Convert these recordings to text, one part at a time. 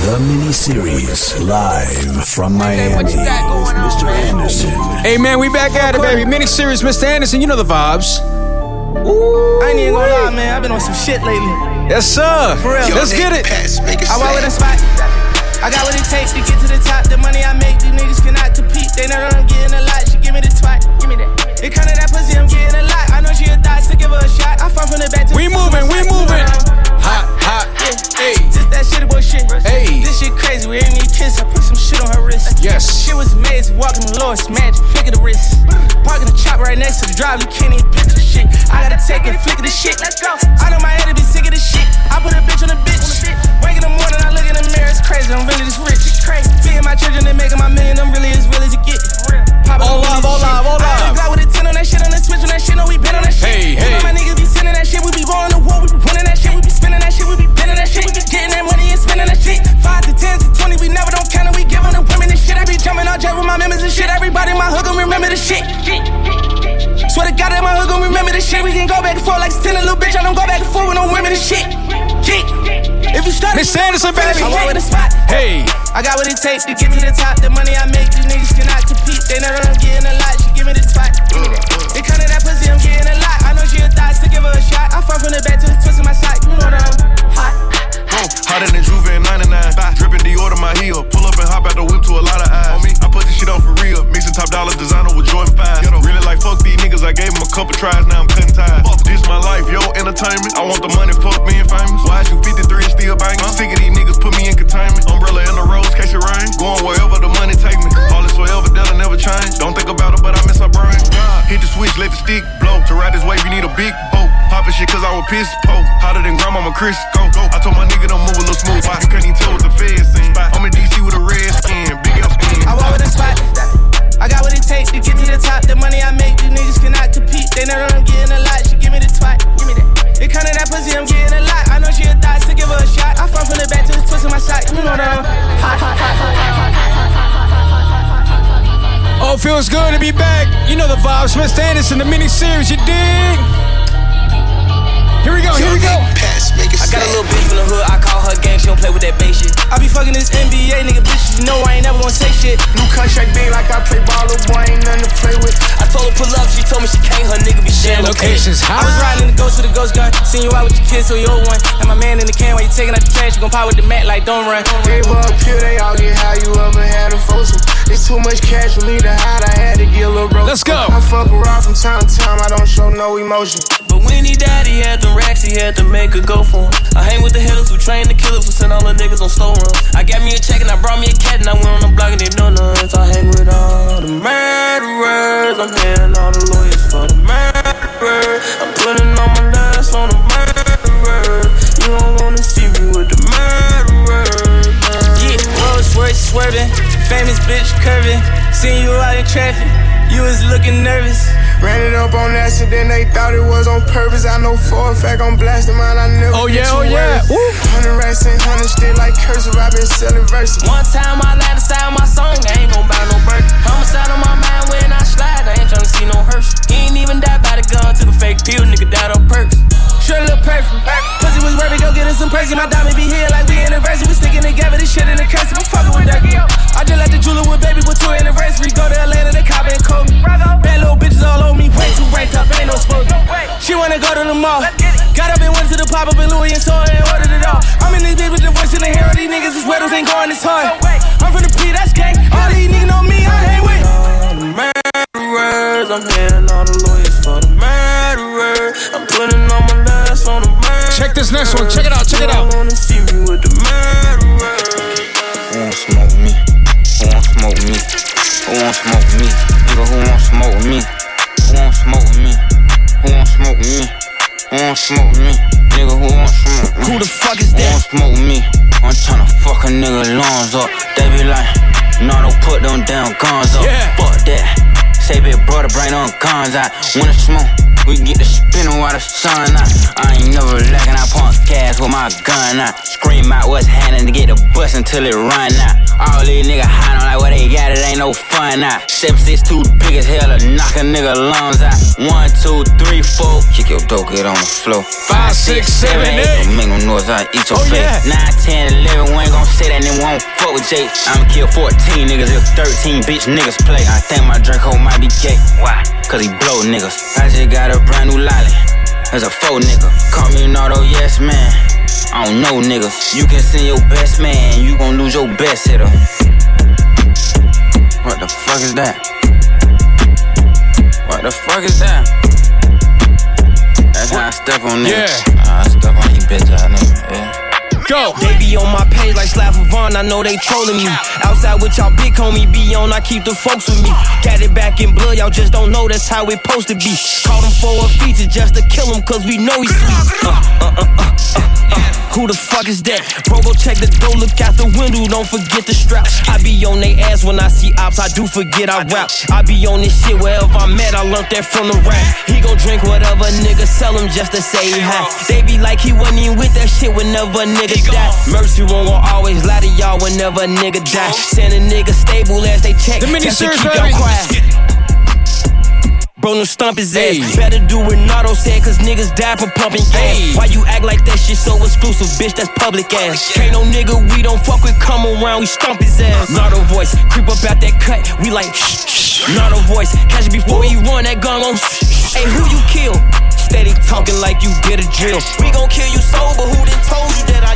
The mini series live from Miami. Mr. Anderson. Hey man, we back at it, baby. Mini series, Mr. Anderson. You know the vibes. Ooh, I ain't even gonna lie, man. I've been on some shit lately. Yes, sir. For real. Let's get it. I walk with a spot. I got what it takes to get to the top. The money I make, these niggas cannot compete. They know that I'm getting a lot. She give me the twat. Give me that. It kinda that pussy, I'm getting a lot. I know she a thot, so give her a shot. I fall from the back to We the moving, we moving. Hot, Lord's magic. Flick the wrist. Parking the chop right next to the drive. If you start Mr. Anderson, baby. I walk with a spot. Hey, I got what it takes to get to the top. The money I make, these Poppin' shit cause was po. Hotter than grandmama Chris. Go, go. I told my nigga don't move a little smooth. You can't even tell what the feds seen. I'm in DC with a red skin, big ass skin. I walk with a spot. I got what it takes to get to the top. The money I make, these niggas cannot compete. They know that I'm getting a lot. She give me the twat. Give me that. It come to that pussy, I'm getting a lot. I know she a thot, so give her a shot. I fall from the back to the twist in my side. You know that I'm hot, hot, hot, hot, hot, hot. oh, feels good to be back. You know the vibes, Mr. Anderson, the mini series. You dig? Here we go. Here we go. I got a little bitch from the hood, I call her gang, she don't play with that bait shit. I be fucking this NBA nigga, bitch, you know I ain't never gonna say shit. New contract big like I play ball, little boy ain't nothing to play with. I told her pull up, she told me she can't, her nigga be sharing Locations high. I was high. riding in the ghost with a ghost gun, seen you out with your kids, so you old one. And my man in the can while you taking out the trash, you gon' pop with the mat like don't run. Gave up here, they all get how you ever had a foursome. It's too much cash for me to hide, I had to get a little broke. Let's go. I fuck around from time to time, I don't show no emotion. But when he died, he had them racks, he had to make a go for him. I hang with the hitters who train the killers who send all the niggas on slow run. I got me a check and I brought me a cat and I went on the block and they know nuts. I hang with all the murderers, I'm paying all the lawyers for the murderers. I'm putting all my last on the murderers. Famous bitch curving. Seen you out in traffic, you was looking nervous. Ran it up on accident, they thought it was on purpose. I know for a fact I'm blasting mine, I never Oh, get yeah, too oh, yeah. worried. Woo. Hundred racks and hundred still like cursive, i been selling verses. One time I lied inside my song, I ain't gon' buy no burger. Homicide on my mind when I slide, I ain't tryna see no hearse. He ain't even died by the gun, took a fake pill, nigga died on perks. Sure look perfect. Pussy was worried, go get us some perks. My diamond be here like we anniversary. We sticking together, this shit in the wanna go to the mall. Got up and went to the pop up in Louis and saw it and ordered it all. I'm in this bitch with the voice in the hair. These niggas is weddles ain't going this hard. I'm from the P, that's gang. All these niggas know me, I hang with. All the murderers, I'm paying all the lawyers for the murderers. I'm putting all my last on the murderers. Check this next one. Check it out. Check it out. Who won't smoke me? Nigga, who won't smoke me? Who the fuck is Who that? won't smoke me? I'm tryna fuck a nigga lungs up. They be like, no, don't put them damn guns up. Yeah. Fuck that. Say big brother, bring them guns out. It's smoke, we get the spinning while the sun out. I ain't never lacking, I pump gas with my gun out. Scream out what's happening to get the bus until it run out. All these niggas hiding like what they got, it ain't no fun out. 762 big as hell to knock a nigga lungs out. One, two, three, four. Kick your dope, get on the floor. Five, six, seven, eight. Don't make no noise, I eat your Oh, face. yeah. 9, 10, 11, we ain't gon' say that, then shakes. I'ma kill 14 niggas if 13 bitch niggas play. I think my Draco might be gay. Why? Cause he blow niggas. I just got a brand new lolly. As a faux nigga. Call me an auto yes man. I don't know niggas. You can send your best man, you gon' lose your best hitter. What the fuck is that? What the fuck is that? That's how I step on niggas. Yeah. I step on you bitch ass nigga. Yeah. Go. They be on my page like Slav Vaughn, I know they trolling me. Outside with y'all big homie, be on, I keep the folks with me. Got it back in blood, y'all just don't know that's how it supposed to be. Caught him for a feature just to kill him, cause we know he's sweet. Uh, uh, uh, uh, uh, uh. Who the fuck is that? Bro, go check the door, look out the window, don't forget the strap. I be on they ass when I see ops, I do forget I rap. I be on this shit wherever I'm at, I learned that from the rap. He gon' drink whatever nigga sell him just to say hi. They be like he wasn't even with that shit whenever a nigga die. Mercy won't gon' always lie to y'all whenever a nigga die. Send a nigga stable as they check. The mini test Bro, no stump his ass. Better do what Nardo said, cause niggas die from pumping gas. Why you act like that shit so exclusive, bitch? That's public ass. Can't no nigga we don't fuck with come around, we stump his ass. Nardo voice, creep up out that cut, we like shh, shh. Nardo voice, catch it before he run that gun on. shh. Hey, who you kill? Steady talking like you did a drill. We gon' kill you sober, who done told you that I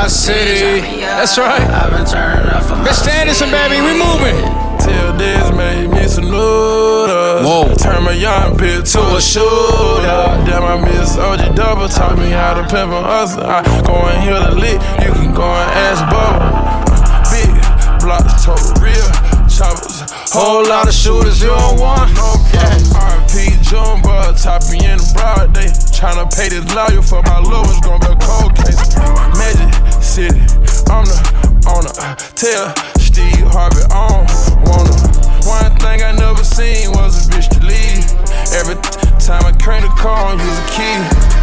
my city. That's right. I've been turning up for my Mr. Anderson, baby, we moving. Till this made me some noodles. Whoa. Turn my young bitch to a shooter. Damn, I miss OG Double. Taught me how to pimp and hustle. I go and hear the lick. You can go and ask Bubba. Big blocks, total real choppers. Whole lot of shooters, you don't want no problem. RP Jumbo, top me in the broad day. Tryna pay this lawyer for my lowest, gonna be a cold case. Magic City, I'm the owner. Tell Steve Harvey I don't wanna. One thing I never seen was a bitch to leave. Every time I crank the car, I use a key.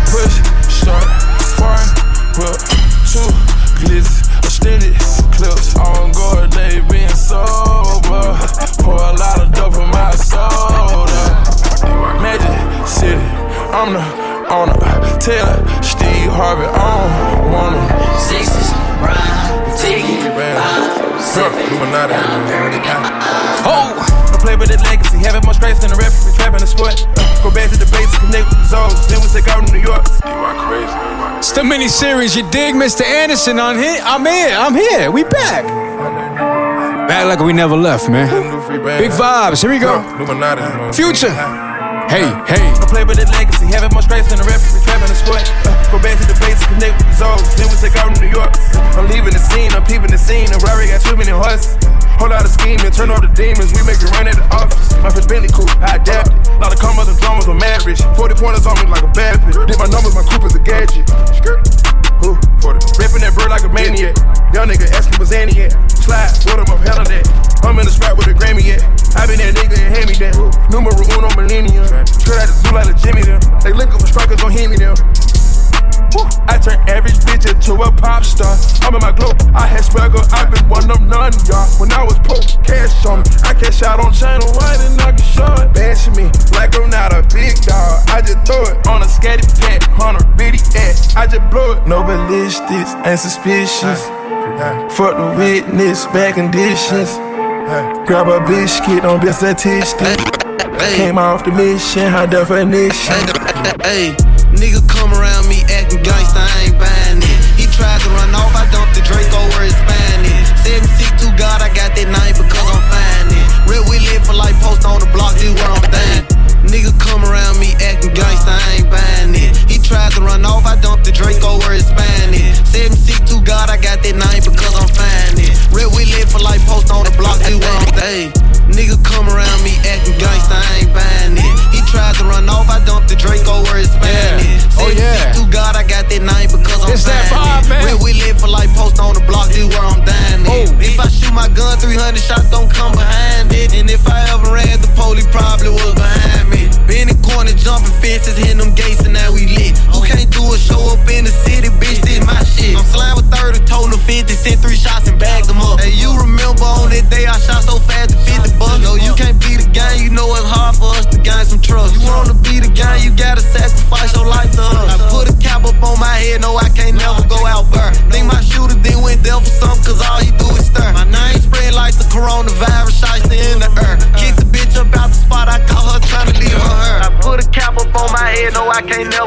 Push, start, fire, whip, two glitz, extended clips. On guard, they being sober. Pour a lot of dope in my soda. Magic City, I'm the owner. Tell Steve Harvey I don't wanna. Sixes, rhyme, ticking, bomb, sipping, Oh, I play with the legacy, having more stripes than a referee, trapping the sport. Uh, go back to the basics, connect with the zones. Then we take out in New York. You are crazy. it's the mini series. You dig, Mr. Anderson? On here, I'm here. I'm here. We back. Back like we never left, man. Big vibes. Here we go. Future. Hey, hey. I play with the legacy, having more stripes than a referee, trapping the sport. Uh, go back to the basics, connect with the zones. Then we take out in New York. I'm leaving the scene, I'm peeping the scene. The Rari got too many horses. Whole lot of scheming, turn off the demons. We make it run at the office. My first Bentley coupe, I adapted. Lot of commas and dramas on mad rich. 40 pointers on me like a bad bitch. Did my numbers, my coupe is a gadget. Who? 40. Ripping that bird like a maniac. Young nigga asking what's Annie at. Slide, put him up, hell of that. I'm in the spot with a Grammy at. I been that nigga and hand me that. Numero uno millennium. Straight out the zoo like a Jimmy them. They lick up for strikers, hit me them. Woo. I turn average bitch into a pop star. I'm in my glow. I had swagger. I've been one of none, y'all. When I was poor, cash on me. I cash out on channel white and I can show it. Bashing me like I'm not a big dog. I just throw it on a scatty pack, on a bitty ass. I just blow it. No ballistics ain't suspicious. Fuck the witness, bad conditions. Grab a biscuit, don't be a statistic. Came off the mission, high definition. Hey, nigga come around me God, I got that knife because I'm finding it. Real we live for life, post on the block, this where I'm thinking. Nigga come around me acting gangsta, I ain't buying it. He tried to run off, I dumped the Draco where it's spinning. 762 God, I got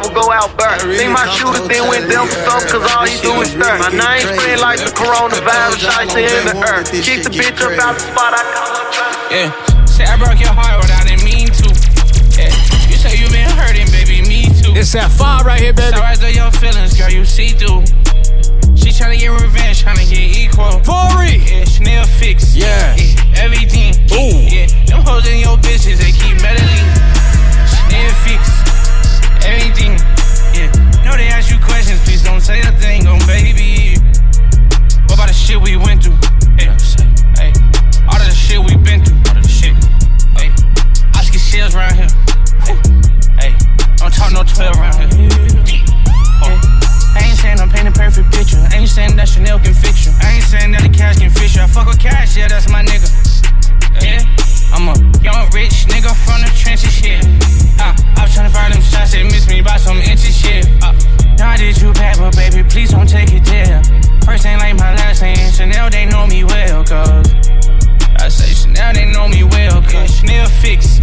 never go out burn. Think my shooter then went down for something, cause all he do is stir. My name spread like the coronavirus, I in the earth. Kick the bitch up out the spot, I call her Yeah, say I broke your heart, but I didn't mean to. Yeah, you say you been hurting, baby, me too. It's that five right here, baby. So right there, your feelings, girl, you see through. She tryna get revenge, tryna get equal. Forey! Yeah, Chanel fix. Yeah. yeah everything. Ooh. Yeah, them hoes in your bitches, they keep meddling. Some inches, shit. Uh, now did you bad, but baby, please don't take it there. First ain't like my last name. Chanel, they know me well, cuz. I say Chanel, they know me well, cuz. Chanel fix,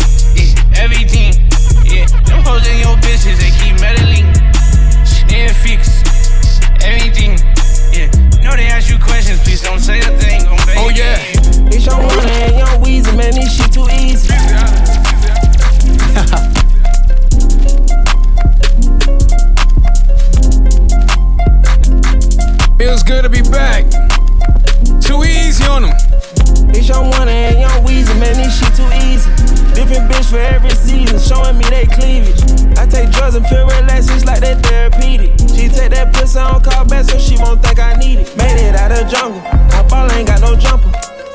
ball ain't got no jumper.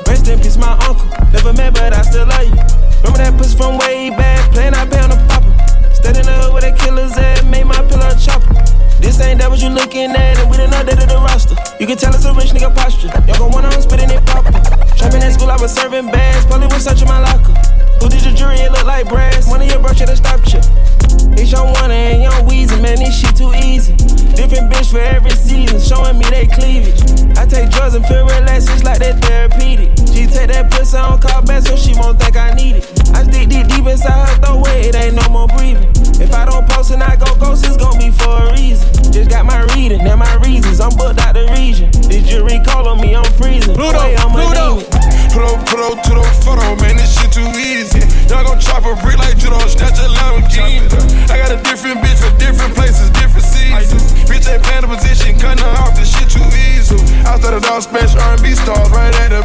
Rest in peace, my uncle. Never met, but I still love you. Remember that pussy from way back, playing I pay on the popper. Stayed in the hood with a killer's at, made my pillow chopper. This ain't that what you looking at, and we done updated the roster. You can tell it's a rich nigga posture. Y'all gon' wanna spitting it proper. Trapping at school, I was serving bags. Probably was searching my locker. Who did your jury? It look like brass. One of your bro should've stopped you. It's your one and young Weezy, man, this shit too easy. Different bitch for every season, showing me pussy on call back so she won't think I need it. I stick deep deep inside her throat where it ain't no more breathing. If I don't post and I go ghost, it's gon' be for a reason. Just got my reading, and my reasons. I'm booked out the region. This jury call on me, I'm freezing. Pluto, Boy, I'm Pluto. Pull up, pull up to the photo, man, this shit too easy. Y'all gon' chop a brick like judo, snatch a Lamborghini. I got a different bitch for different places, different seasons. Bitch ain't playing the position, cutting her off, this shit too easy. I started off smash R&B stars right at the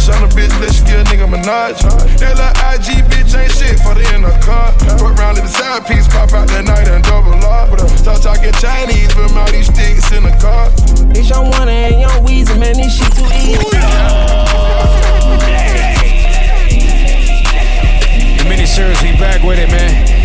with the presidential on the bitch, let you get a nigga Minaj. That little IG bitch ain't shit for the inner car. Fuck round to the side piece, pop out that night and double R. Uh, Start talking Chinese, put all these sticks in the car. It's your one and young Weezy, man, this shit too easy. The mini series, we back with it, man.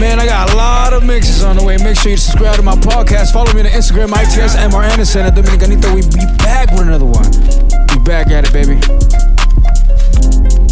Man, I got a lot of mixes on the way. Make sure you subscribe to my podcast. Follow me on Instagram, ITS MR Anderson at Dominicanito. We be back with another one back at it, baby.